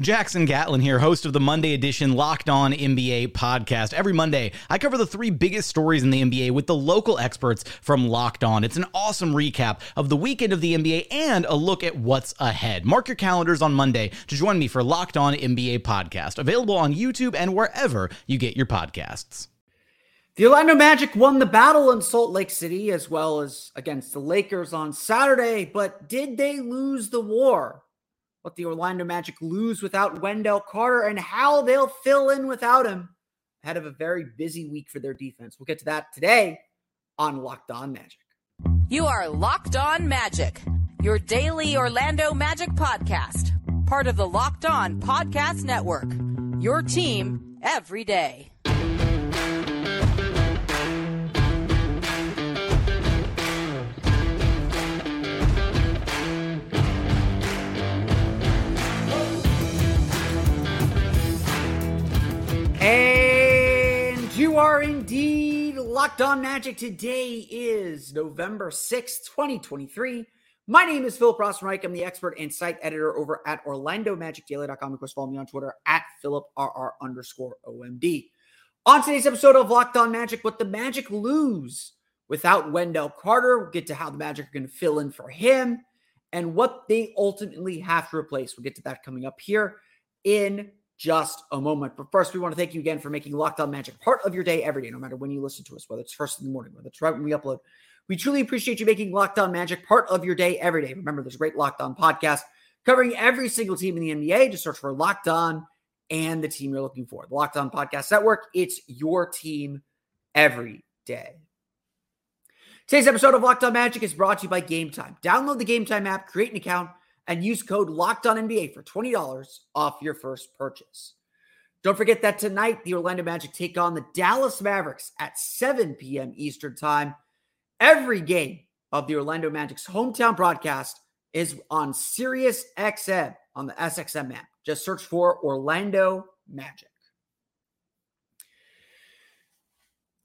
Jackson Gatlin here, host of the Monday edition Locked On NBA podcast. Every Monday, I cover the three biggest stories in the NBA with the local experts from Locked On. It's an awesome recap of the weekend of the NBA and a look at what's ahead. Mark your calendars on Monday to join me for Locked On NBA podcast, available on YouTube and wherever you get your podcasts. The Orlando Magic won the battle in Salt Lake City as well as against the Lakers on Saturday, but did they lose the war? What the Orlando Magic lose without Wendell Carter and how they'll fill in without him ahead of a very busy week for their defense. We'll get to that today on Locked On Magic. You are Locked On Magic, your daily Orlando Magic podcast, part of the Locked On Podcast Network. Your team every day. Are indeed locked on magic. Today is November 6th, 2023. My name is Philip Rossman-Reich. I'm the expert and site editor over at OrlandoMagicDaily.com. Of course, follow me on Twitter at PhilipRR underscore OMD. On today's episode of Locked On Magic, what the Magic lose without Wendell Carter. We'll get to how the Magic are going to fill in for him and what they ultimately have to replace. We'll get to that coming up here in just a moment. But first, we want to thank you again for making Locked On Magic part of your day every day, no matter when you listen to us, whether it's first in the morning, whether it's right when we upload. We truly appreciate you making Locked On Magic part of your day every day. Remember, there's a great Locked On podcast covering every single team in the NBA. Just search for Locked On and the team you're looking for. The Locked On Podcast Network, it's your team every day. Today's episode of Locked On Magic is brought to you by Game Time. Download the Game Time app, create an account, and use code Locked On NBA for $20 off your first purchase. Don't forget that tonight, the Orlando Magic take on the Dallas Mavericks at 7 p.m. Eastern Time. Every game of the Orlando Magic's hometown broadcast is on Sirius XM on the SXM app. Just search for Orlando Magic.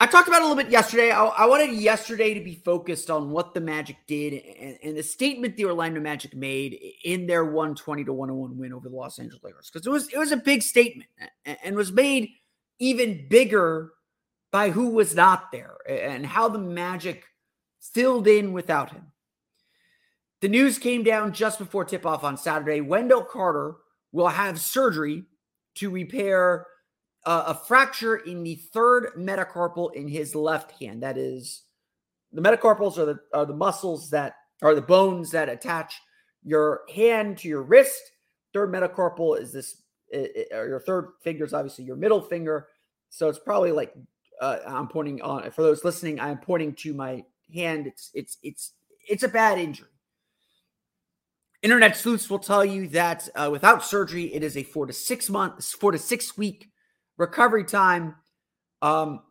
I talked about a little bit yesterday. I, I, wanted yesterday to be focused on what the Magic did and, and, the statement the Orlando Magic made in their 120 to 101 win over the Los Angeles Lakers because it was it was a big statement and, and was made even bigger by who was not there and how the Magic filled in without him. The news came down just before tip off on Saturday. Wendell Carter will have surgery to repair uh, a fracture in the third metacarpal in his left hand. That is, the metacarpals are the are the muscles that are the bones that attach your hand to your wrist. Third metacarpal is this, it, it, your third finger is obviously your middle finger. So it's probably like uh, I'm pointing on. For those listening, I'm pointing to my hand. It's it's it's it's a bad injury. Internet sleuths will tell you that uh, without surgery, it is a four to six months, four to six week recovery time. Um,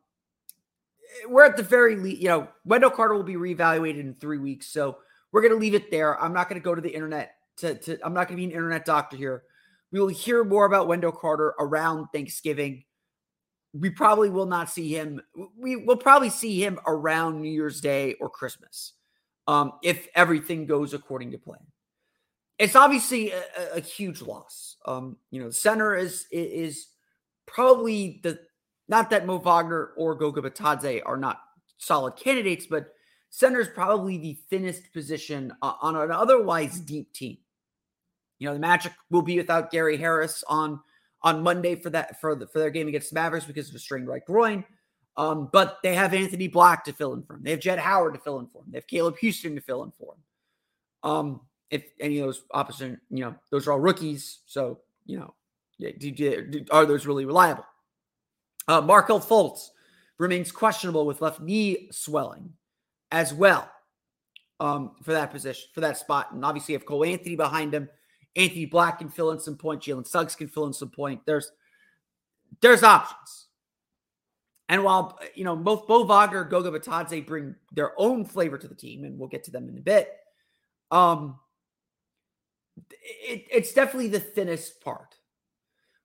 we're at the very least, you know, Wendell Carter will be reevaluated in three weeks. So we're going to leave it there. I'm not going to go to the internet to, to I'm not going to be an internet doctor here. We will hear more about Wendell Carter around Thanksgiving. We probably will not see him. We will probably see him around New Year's Day or Christmas um, if everything goes according to plan. It's obviously a, a huge loss. Um, you know, the center is is probably the not that Mo Wagner or Goga Bitadze are not solid candidates, but center is probably the thinnest position uh, on an otherwise deep team. You know, the Magic will be without Gary Harris on on Monday for that for the, for their game against the Mavericks because of a strained right groin. Um, but they have Anthony Black to fill in for him. They have Jett Howard to fill in for him. They have Caleb Houstan to fill in for him. Um, if any of those opposite, you know, those are all rookies. So, you know, are those really reliable? Uh, Markelle Fultz remains questionable with left knee swelling as well um, for that position, for that spot. And obviously, you have Cole Anthony behind him. Anthony Black can fill in some point. Jalen Suggs can fill in some point. There's there's options. And while you know both Mo Wagner, Goga Bitadze bring their own flavor to the team, and we'll get to them in a bit, um, it, it's definitely the thinnest part.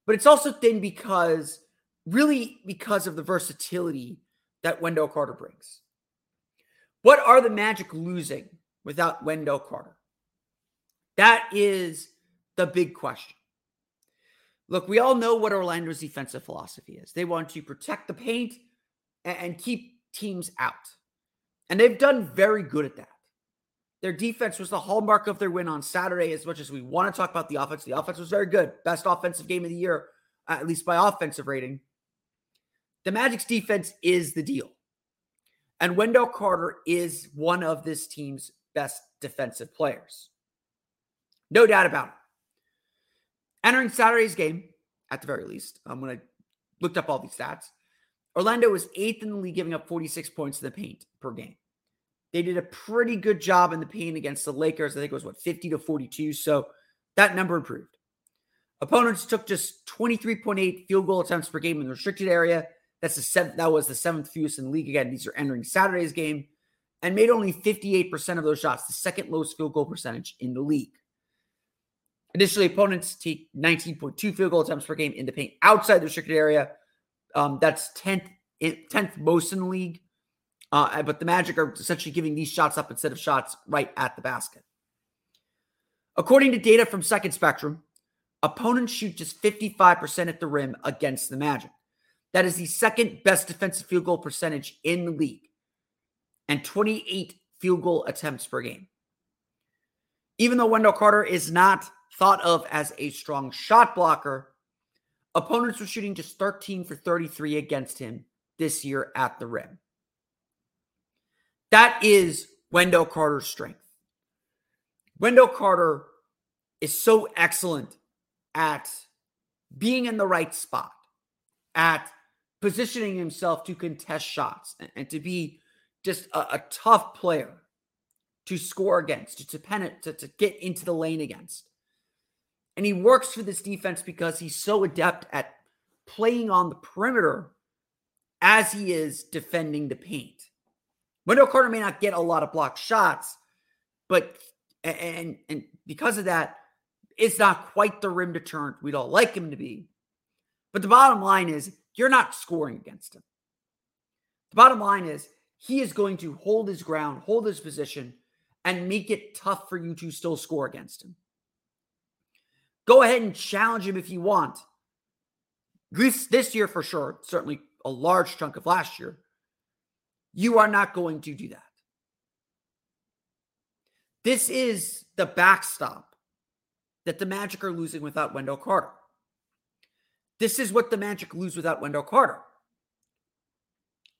But it's also thin because, really, because of the versatility that Wendell Carter brings. What are the Magic losing without Wendell Carter? That is the big question. Look, we all know what Orlando's defensive philosophy is. They want to protect the paint and keep teams out. And they've done very good at that. Their defense was the hallmark of their win on Saturday. As much as we want to talk about the offense, the offense was very good. Best offensive game of the year, at least by offensive rating. The Magic's defense is the deal. And Wendell Carter is one of this team's best defensive players. No doubt about it. Entering Saturday's game, at the very least, um, when I looked up all these stats, Orlando was eighth in the league, giving up 46 points in the paint per game. They did a pretty good job in the paint against the Lakers. I think it was what 50 to 42. So that number improved. Opponents took just 23.8 field goal attempts per game in the restricted area. That's the seventh, that was the seventh fewest in the league. Again, these are entering Saturday's game and made only 58% of those shots, the second lowest field goal percentage in the league. Additionally, opponents take 19.2 field goal attempts per game in the paint outside the restricted area. Um, that's 10th, 10th most in the league. Uh, but the Magic are essentially giving these shots up instead of shots right at the basket. According to data from Second Spectrum, opponents shoot just 55% at the rim against the Magic. That is the second best defensive field goal percentage in the league and 28 field goal attempts per game. Even though Wendell Carter is not thought of as a strong shot blocker, opponents were shooting just 13 for 33 against him this year at the rim. That is Wendell Carter's strength. Wendell Carter is so excellent at being in the right spot, at positioning himself to contest shots and, and to be just a, a, tough player to score against, to, to, to, to get into the lane against. And he works for this defense because he's so adept at playing on the perimeter as he is defending the paint. Wendell Carter may not get a lot of blocked shots, but and and because of that, it's not quite the rim deterrent we'd all like him to be. But the bottom line is you're not scoring against him. The bottom line is he is going to hold his ground, hold his position, and make it tough for you to still score against him. Go ahead and challenge him if you want. This, this year for sure, certainly a large chunk of last year. You are not going to do that. This is the backstop that the Magic are losing without Wendell Carter. This is what the Magic lose without Wendell Carter.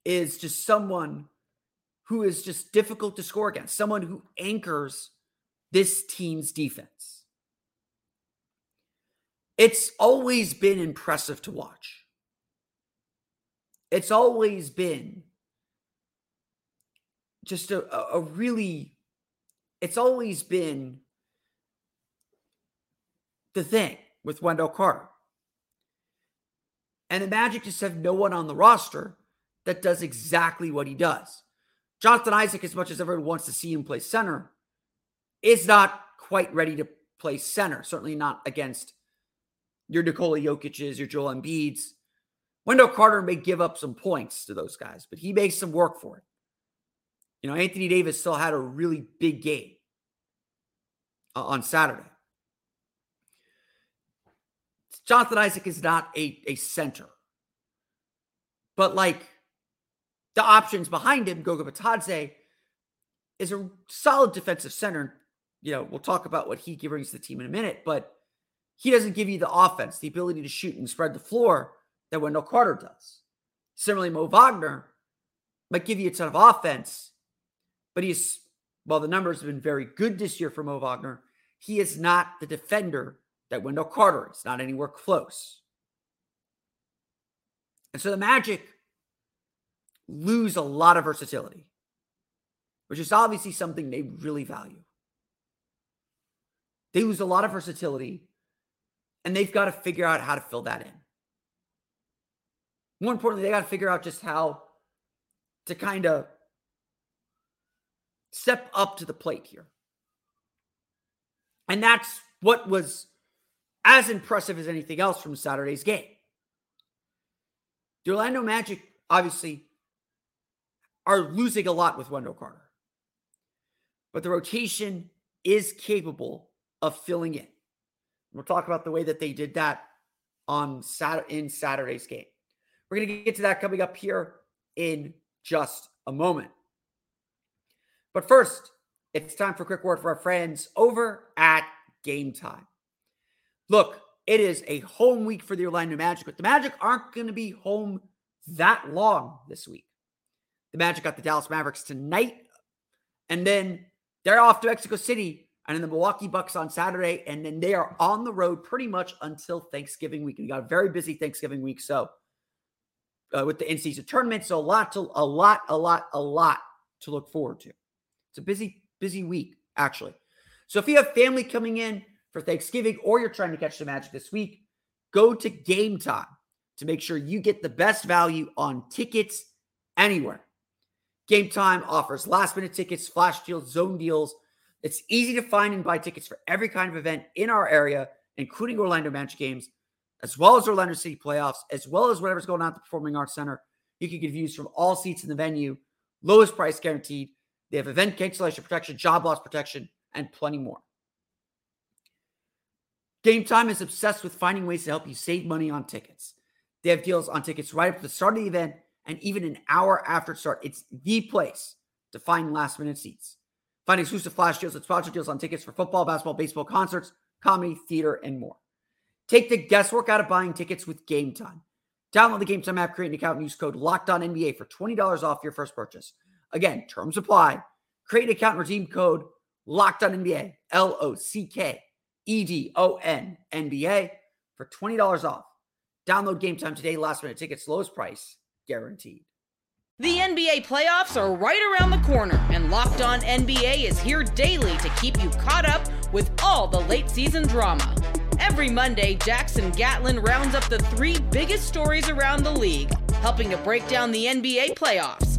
Is just someone who is just difficult to score against, someone who anchors this team's defense. It's always been impressive to watch. It's always been just a, a really, it's always been the thing with Wendell Carter. And the Magic just have no one on the roster that does exactly what he does. Jonathan Isaac, as much as everyone wants to see him play center, is not quite ready to play center. Certainly not against your Nikola Jokic's, your Joel Embiid's. Wendell Carter may give up some points to those guys, but he makes some work for it. You know, Anthony Davis still had a really big game uh, on Saturday. Jonathan Isaac is not a, a center. But like the options behind him, Goga Bitadze is a solid defensive center. You know, we'll talk about what he brings to the team in a minute, but he doesn't give you the offense, the ability to shoot and spread the floor that Wendell Carter does. Similarly, Mo Wagner might give you a ton of offense, but he's, well, the numbers have been very good this year for Mo Wagner, he is not the defender that Wendell Carter is, not anywhere close. And so the Magic lose a lot of versatility, which is obviously something they really value. They lose a lot of versatility, and they've got to figure out how to fill that in. More importantly, they got to figure out just how to kind of step up to the plate here. And that's what was as impressive as anything else from Saturday's game. The Orlando Magic obviously are losing a lot with Wendell Carter, but the rotation is capable of filling in. We'll talk about the way that they did that on Saturday in Saturday's game. We're going to get to that coming up here in just a moment. But first, it's time for a quick word for our friends over at Game Time. Look, it is a home week for the Orlando Magic, but the Magic aren't going to be home that long this week. The Magic got the Dallas Mavericks tonight, and then they're off to Mexico City and then the Milwaukee Bucks on Saturday, and then they are on the road pretty much until Thanksgiving week. And we got a very busy Thanksgiving week, so uh, with the in-season tournament, so a lot to a lot, a lot, a lot to look forward to. It's a busy, busy week actually. So if you have family coming in for Thanksgiving, or you're trying to catch the Magic this week, go to Game Time to make sure you get the best value on tickets anywhere. Game Time offers last minute tickets, flash deals, zone deals it's easy to find and buy tickets for every kind of event in our area, including Orlando Magic games, as well as Orlando City playoffs, as well as whatever's going on at the Performing Arts Center. You can get views from all seats in the venue, lowest price guaranteed. They have event cancellation protection, job loss protection, and plenty more. Game Time is obsessed with finding ways to help you save money on tickets. They have deals on tickets right up to the start of the event and even an hour after it start. It's the place to find last minute seats. Find exclusive flash deals and sponsor deals on tickets for football, basketball, baseball, concerts, comedy, theater, and more. Take the guesswork out of buying tickets with Game Time. Download the Game Time app, create an account, and use code Locked On NBA for $20 off your first purchase. Again, terms apply. Create an account and redeem code Locked On NBA, L O C K E D O N NBA for $20 off. Download Game Time today. Last minute tickets, lowest price guaranteed. The NBA playoffs are right around the corner, and Locked On NBA is here daily to keep you caught up with all the late season drama. Every Monday, Jackson Gatlin rounds up the three biggest stories around the league, helping to break down the NBA playoffs.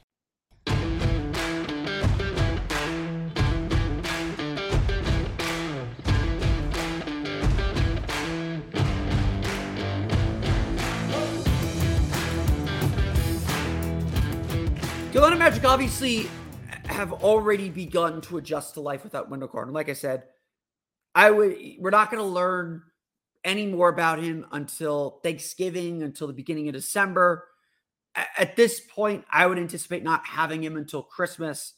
The Orlando Magic obviously have already begun to adjust to life without Wendell Carter. Like I said, I would we're not going to learn any more about him until Thanksgiving, until the beginning of December. At this point, I would anticipate not having him until Christmas.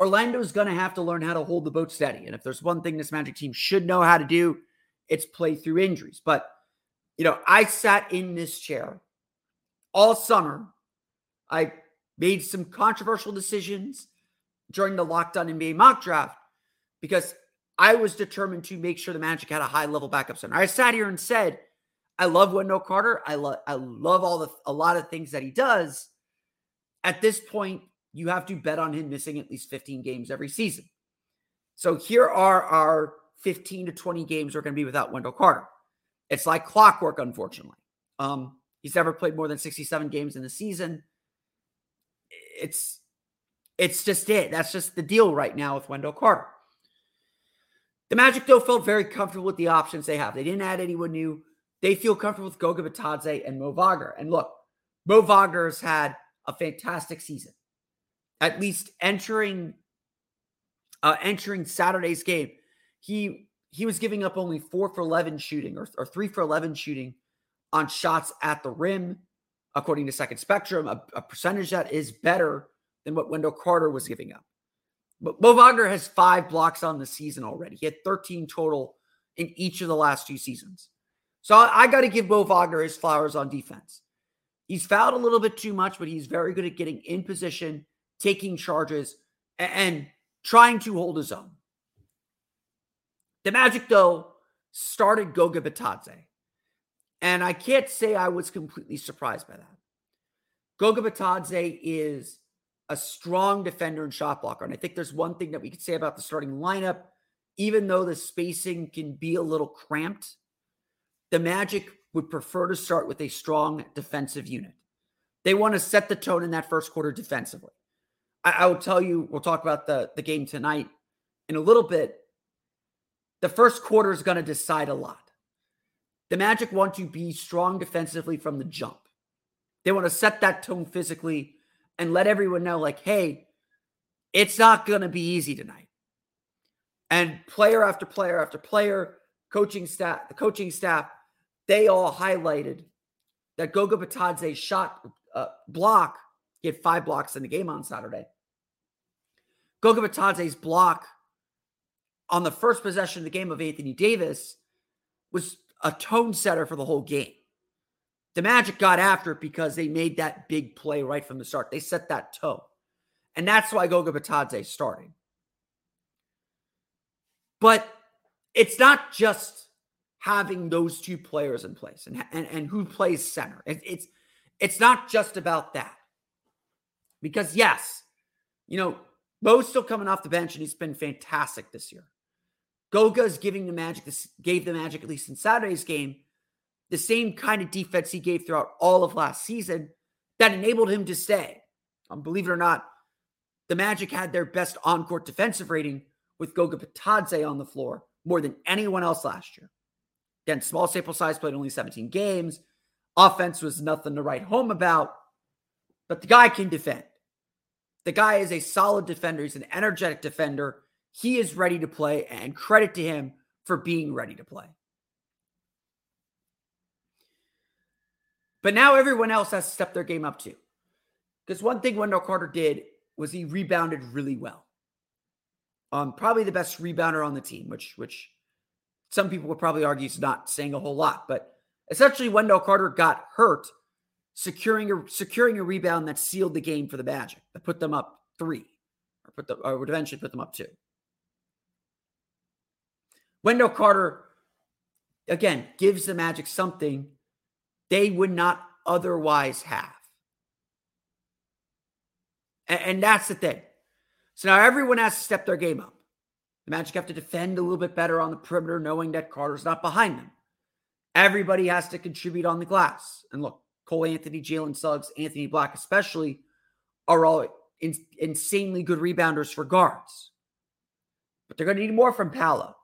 Orlando's going to have to learn how to hold the boat steady. And if there's one thing this Magic team should know how to do, it's play through injuries. But, you know, I sat in this chair all summer. I made some controversial decisions during the Locked On NBA mock draft because I was determined to make sure the Magic had a high level backup center. I sat here and said, I love Wendell Carter. I love I love all the a lot of things that he does. At this point, you have to bet on him missing at least 15 games every season. So here are our 15 to 20 games we're going to be without Wendell Carter. It's like clockwork, unfortunately. Um, he's never played more than 67 games in the season. It's it's just it. That's just the deal right now with Wendell Carter. The Magic, though, felt very comfortable with the options they have. They didn't add anyone new. They feel comfortable with Goga Bitadze and Mo Wagner. And look, Mo Wagner's had a fantastic season. At least entering uh, entering Saturday's game, he he was giving up only four for eleven shooting or, or three for eleven shooting on shots at the rim, according to Second Spectrum, a, a percentage that is better than what Wendell Carter was giving up. But Mo Wagner has five blocks on the season already. He had 13 total in each of the last two seasons. So I, I got to give Mo Wagner his flowers on defense. He's fouled a little bit too much, but he's very good at getting in position, taking charges, and, and trying to hold his own. The Magic, though, started Goga Bitadze. And I can't say I was completely surprised by that. Goga Bitadze is a strong defender and shot blocker. And I think there's one thing that we could say about the starting lineup, even though the spacing can be a little cramped, the Magic would prefer to start with a strong defensive unit. They want to set the tone in that first quarter defensively. I, I will tell you, we'll talk about the, the game tonight in a little bit. The first quarter is going to decide a lot. The Magic want to be strong defensively from the jump. They want to set that tone physically and let everyone know, like, hey, it's not going to be easy tonight. And player after player after player, coaching staff, the coaching staff, they all highlighted that Goga Bitadze's shot uh, block. He had five blocks in the game on Saturday. Goga Bitadze's block on the first possession of the game of Anthony Davis was a tone setter for the whole game. The Magic got after it because they made that big play right from the start. They set that tone. And that's why Goga Bitadze starting. But it's not just having those two players in place and, and, and who plays center. It, it's it's not just about that. Because yes, you know, Mo's still coming off the bench and he's been fantastic this year. Goga is giving the Magic this gave the Magic at least in Saturday's game the same kind of defense he gave throughout all of last season that enabled him to stay. Um, believe it or not, the Magic had their best on-court defensive rating with Goga Bitadze on the floor more than anyone else last year. Again, small sample size, played only 17 games. Offense was nothing to write home about, but the guy can defend. The guy is a solid defender. He's an energetic defender. He is ready to play, and credit to him for being ready to play. But now everyone else has to step their game up too. Because one thing Wendell Carter did was he rebounded really well. Um, probably the best rebounder on the team, which which some people would probably argue is not saying a whole lot. But essentially, Wendell Carter got hurt securing a securing a rebound that sealed the game for the Magic, that put them up three, or put the or would eventually put them up two. Wendell Carter, again, gives the Magic something they would not otherwise have. And, and that's the thing. So now everyone has to step their game up. The Magic have to defend a little bit better on the perimeter, knowing that Carter's not behind them. Everybody has to contribute on the glass. And look, Cole Anthony, Jalen Suggs, Anthony Black, especially, are all in, insanely good rebounders for guards. But they're going to need more from Paolo.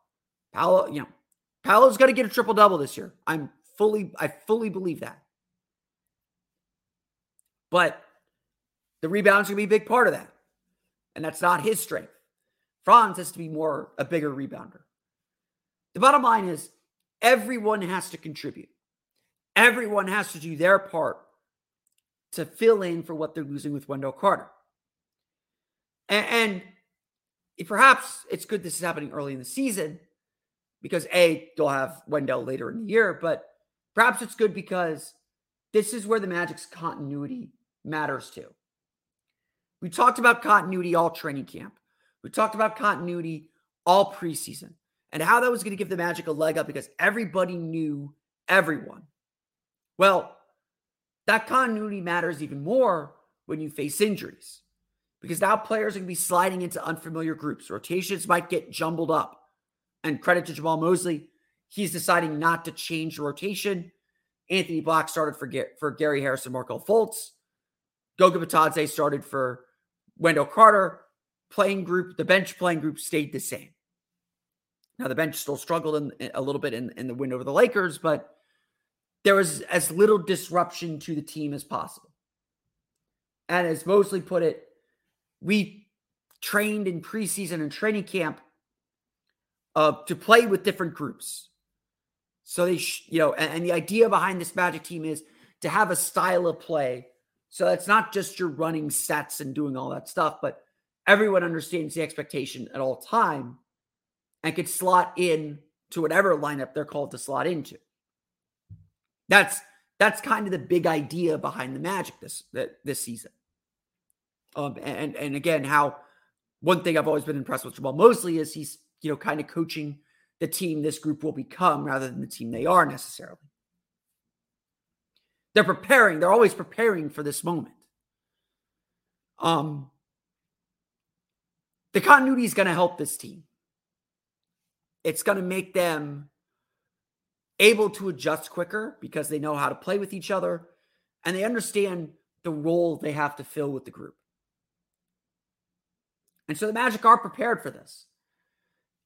Paolo, you know, Paolo's going to get a triple double this year. I'm fully, I fully believe that. But the rebounds going to be a big part of that. And that's not his strength. Franz has to be more a bigger rebounder. The bottom line is everyone has to contribute. Everyone has to do their part to fill in for what they're losing with Wendell Carter. And, and perhaps it's good this is happening early in the season because A, they'll have Wendell later in the year, but Perhaps it's good because this is where the Magic's continuity matters to. We talked about continuity all training camp. We talked about continuity all preseason and how that was going to give the Magic a leg up because everybody knew everyone. Well, that continuity matters even more when you face injuries because now players are going to be sliding into unfamiliar groups. Rotations might get jumbled up. And credit to Jamahl Mosley, He's deciding not to change the rotation. Anthony Black started for, for Gary Harrison, Markelle Fultz. Goga Bitadze started for Wendell Carter. Playing group, the bench playing group stayed the same. Now the bench still struggled in, a little bit in, in the win over the Lakers, but there was as little disruption to the team as possible. And as Mosley put it, we trained in preseason and training camp uh, to play with different groups. So they, sh- you know, and, and the idea behind this Magic team is to have a style of play. So it's not just you're running sets and doing all that stuff, but everyone understands the expectation at all time and could slot in to whatever lineup they're called to slot into. That's that's kind of the big idea behind the Magic this this season. Um, and and again, how one thing I've always been impressed with Jamahl Mosley is he's you know kind of coaching the team this group will become rather than the team they are necessarily. They're preparing. They're always preparing for this moment. Um, the continuity is going to help this team. It's going to make them able to adjust quicker because they know how to play with each other and they understand the role they have to fill with the group. And so the Magic are prepared for this.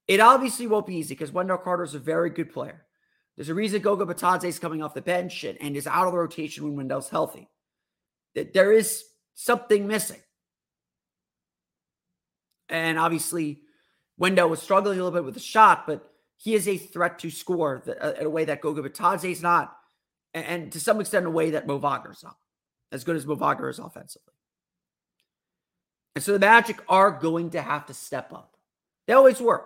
It obviously won't be easy because Wendell Carter is a very good player. There's a reason Goga Bitadze is coming off the bench and, and is out of the rotation when Wendell's healthy. That there is something missing. And obviously, Wendell was struggling a little bit with the shot, but he is a threat to score in a way that Goga Bitadze is not, and, to some extent, a way that Mo is not, as good as Mo Wagner is offensively. And so the Magic are going to have to step up. They always were.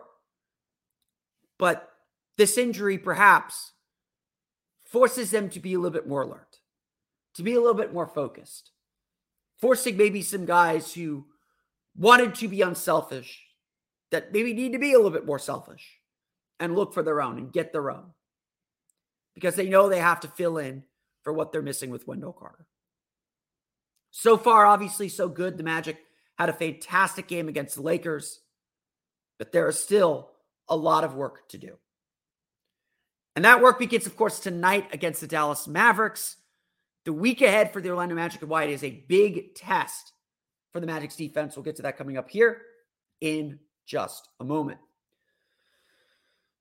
But this injury perhaps forces them to be a little bit more alert, to be a little bit more focused, forcing maybe some guys who wanted to be unselfish that maybe need to be a little bit more selfish and look for their own and get their own because they know they have to fill in for what they're missing with Wendell Carter. So far, obviously, so good. The Magic had a fantastic game against the Lakers, but there is still a lot of work to do. And that work begins, of course, tonight against the Dallas Mavericks. The week ahead for the Orlando Magic and Wyatt is a big test for the Magic's defense. We'll get to that coming up here in just a moment.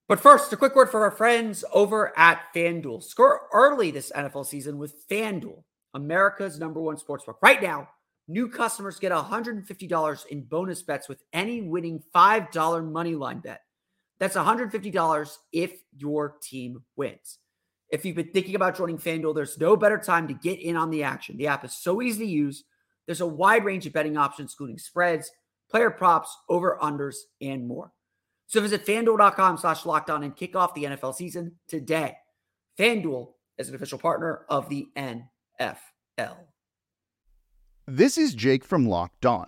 But first, a quick word for our friends over at FanDuel. Score early this NFL season with FanDuel, America's number one sportsbook. Right now, new customers get $150 in bonus bets with any winning $5 money line bet. That's $150 if your team wins. If you've been thinking about joining FanDuel, there's no better time to get in on the action. The app is so easy to use. There's a wide range of betting options, including spreads, player props, over unders, and more. So visit fanduel.com slash locked on and kick off the NFL season today. FanDuel is an official partner of the NFL. This is Jake from Locked On.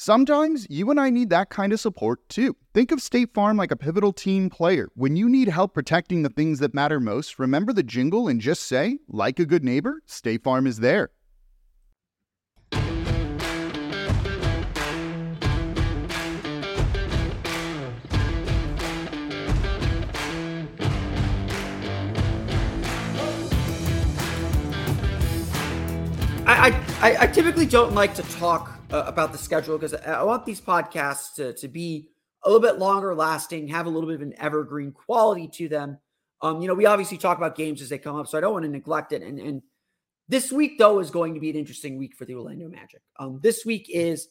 Sometimes you and I need that kind of support too. Think of State Farm like a pivotal team player. When you need help protecting the things that matter most, remember the jingle and just say, like a good neighbor, State Farm is there. I, I, I typically don't like to talk uh, about the schedule because I want these podcasts to, to be a little bit longer lasting, have a little bit of an evergreen quality to them. Um, you know, we obviously talk about games as they come up, so I don't want to neglect it. And, and this week, though, is going to be an interesting week for the Orlando Magic. Um, this week is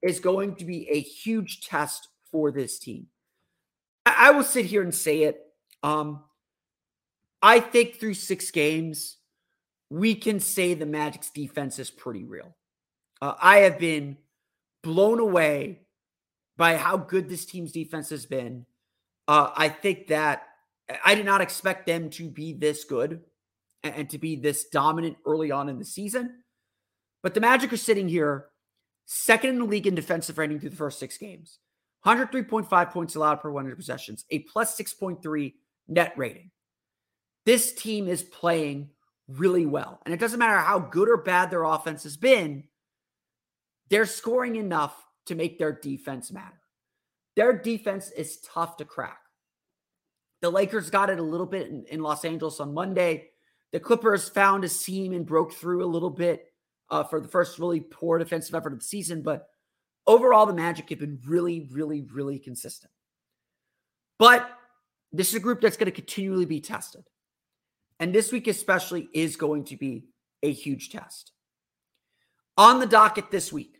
is going to be a huge test for this team. I, I will sit here and say it. Um, I think through six games, we can say the Magic's defense is pretty real. Uh, I have been blown away by how good this team's defense has been. Uh, I think that I did not expect them to be this good and, and to be this dominant early on in the season. But the Magic are sitting here second in the league in defensive rating through the first six games. 103.5 points allowed per 100 possessions, a plus 6.3 net rating. This team is playing really well. And it doesn't matter how good or bad their offense has been, they're scoring enough to make their defense matter. Their defense is tough to crack. The Lakers got it a little bit in, in Los Angeles on Monday. The Clippers found a seam and broke through a little bit uh, for the first really poor defensive effort of the season. But overall, the Magic have been really, really, really consistent. But this is a group that's going to continually be tested. And this week, especially, is going to be a huge test. On the docket this week,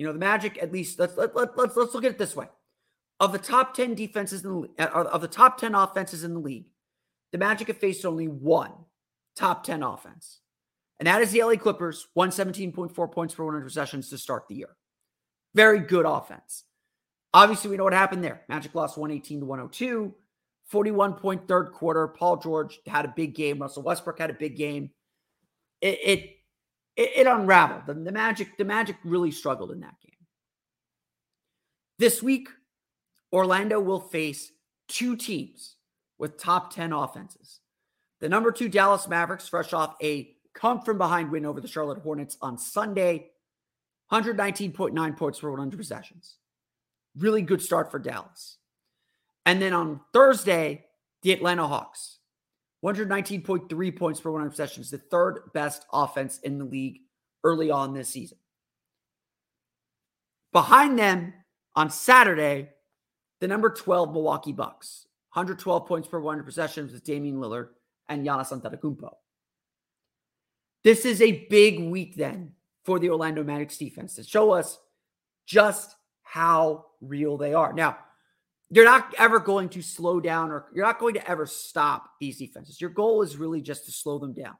you know, the Magic, at least, let's, let, let, let's, let's look at it this way. Of the top 10 defenses, in the, uh, of the top 10 offenses in the league, the Magic have faced only one top 10 offense. And that is the LA Clippers, 117.4 points per 100 possessions to start the year. Very good offense. Obviously, we know what happened there. Magic lost 118 to 102. 41 point third quarter. Paul George had a big game. Russell Westbrook had a big game. It it it, it unraveled. The, the Magic the Magic really struggled in that game. This week, Orlando will face two teams with top 10 offenses. The number two Dallas Mavericks, fresh off a come from behind win over the Charlotte Hornets on Sunday, 119.9 points per 100 possessions. Really good start for Dallas. And then on Thursday, the Atlanta Hawks, 119.3 points per 100 possessions, the third best offense in the league early on this season. Behind them on Saturday, the number 12 Milwaukee Bucks, 112 points per 100 possessions with Damian Lillard and Giannis Antetokounmpo. This is a big week then for the Orlando Magic's defense to show us just how real they are. Now, you're not ever going to slow down or you're not going to ever stop these defenses. Your goal is really just to slow them down.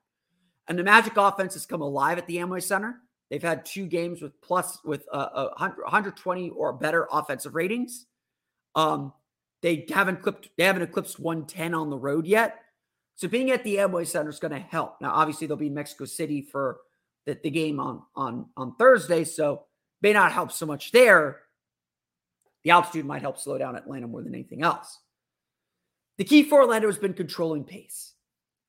And the Magic offense has come alive at the Amway Center. They've had two games with plus with uh, 120 or better offensive ratings. Um, they haven't clipped, they haven't eclipsed 110 on the road yet. So being at the Amway Center is going to help. Now, obviously, they'll be in Mexico City for the, the game on on on Thursday, so may not help so much there. The altitude might help slow down Atlanta more than anything else. The key for Orlando has been controlling pace.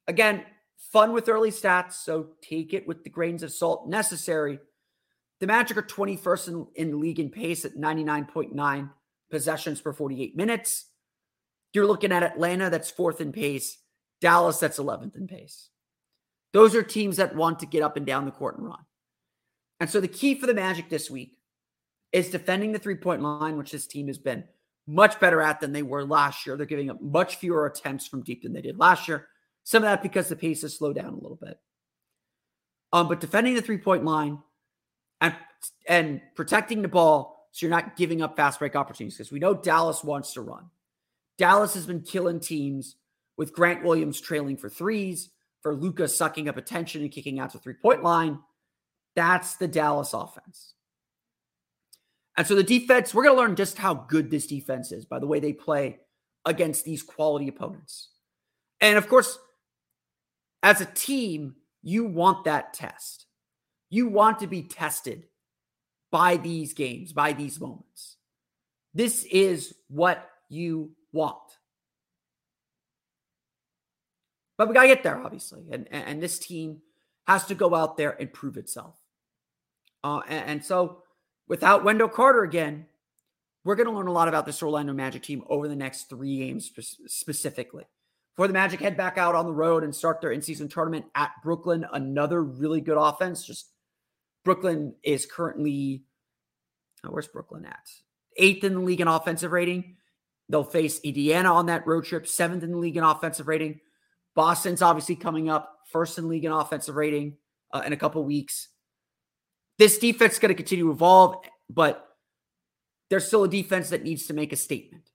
Again, fun with early stats, so take it with the grains of salt necessary. The Magic are 21st in, in league in pace at 99.9 possessions per 48 minutes. You're looking at Atlanta, that's fourth in pace. Dallas, that's 11th in pace. Those are teams that want to get up and down the court and run. And so the key for the Magic this week is defending the three point line, which this team has been much better at than they were last year. They're giving up much fewer attempts from deep than they did last year. Some of that because the pace has slowed down a little bit. Um, but defending the three point line and and protecting the ball so you're not giving up fast break opportunities because we know Dallas wants to run. Dallas has been killing teams with Grant Williams trailing for threes, for Luka sucking up attention and kicking out to three point line. That's the Dallas offense. And so the defense, we're going to learn just how good this defense is by the way they play against these quality opponents. And of course, as a team, you want that test. You want to be tested by these games, by these moments. This is what you want. But we got to get there, obviously. And, and this team has to go out there and prove itself. Uh, and, and so without Wendell Carter again, we're going to learn a lot about this Orlando Magic team over the next three games spe- specifically. For the Magic head back out on the road and start their in-season tournament at Brooklyn, another really good offense. Just Brooklyn is currently oh, where's Brooklyn at? Eighth in the league in offensive rating. They'll face Indiana on that road trip, seventh in the league in offensive rating. Boston's obviously coming up, first in league in offensive rating uh, in a couple weeks. This defense is going to continue to evolve, but there's still a defense that needs to make a statement.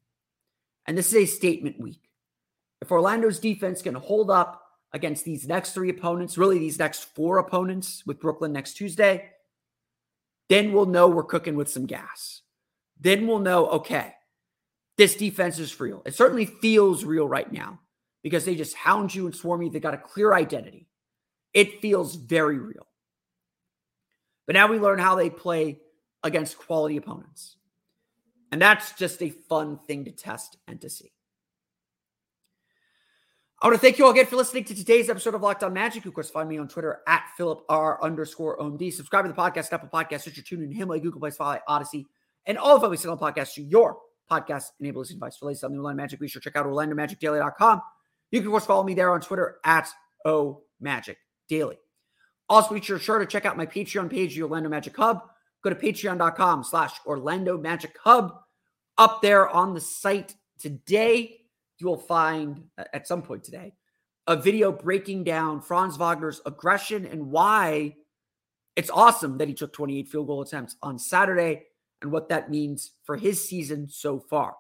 And this is a statement week. If Orlando's defense can hold up against these next three opponents, really these next four opponents with Brooklyn next Tuesday, then we'll know we're cooking with some gas. Then we'll know, okay, this defense is real. It certainly feels real right now because they just hound you and swarm you. They got a clear identity. It feels very real. But now we learn how they play against quality opponents. And that's just a fun thing to test and to see. I want to thank you all again for listening to today's episode of Locked On Magic. Of course, find me on Twitter at Philip R underscore OMD. Subscribe to the podcast, Apple Podcasts, Stitcher, TuneIn, Himalaya, Google Play, Spotify, Odyssey, and all of every single podcast to your podcast enable listening device. For latest on the Orlando Magic, be sure to check out OrlandoMagicDaily.com. You can, of course, follow me there on Twitter at O Magic Daily. Also, be sure to check out my Patreon page, the Orlando Magic Hub. Go to patreon.com slash Orlando Magic Hub. Up there on the site today, you will find at some point today a video breaking down Franz Wagner's aggression and why it's awesome that he took 28 field goal attempts on Saturday and what that means for his season so far.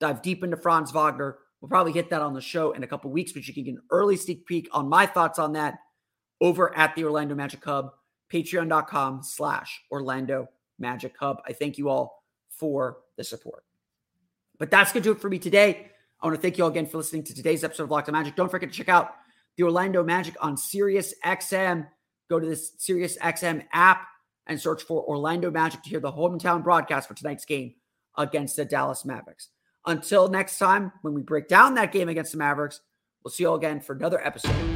Dive deep into Franz Wagner. We'll probably hit that on the show in a couple weeks, but you can get an early sneak peek on my thoughts on that over at the Orlando Magic Hub, patreon.com slash Orlando Magic Hub. I thank you all for the support. But that's going to do it for me today. I want to thank you all again for listening to today's episode of Locked on Magic. Don't forget to check out the Orlando Magic on Sirius XM. Go to this Sirius XM app and search for Orlando Magic to hear the hometown broadcast for tonight's game against the Dallas Mavericks. Until next time, when we break down that game against the Mavericks, we'll see you all again for another episode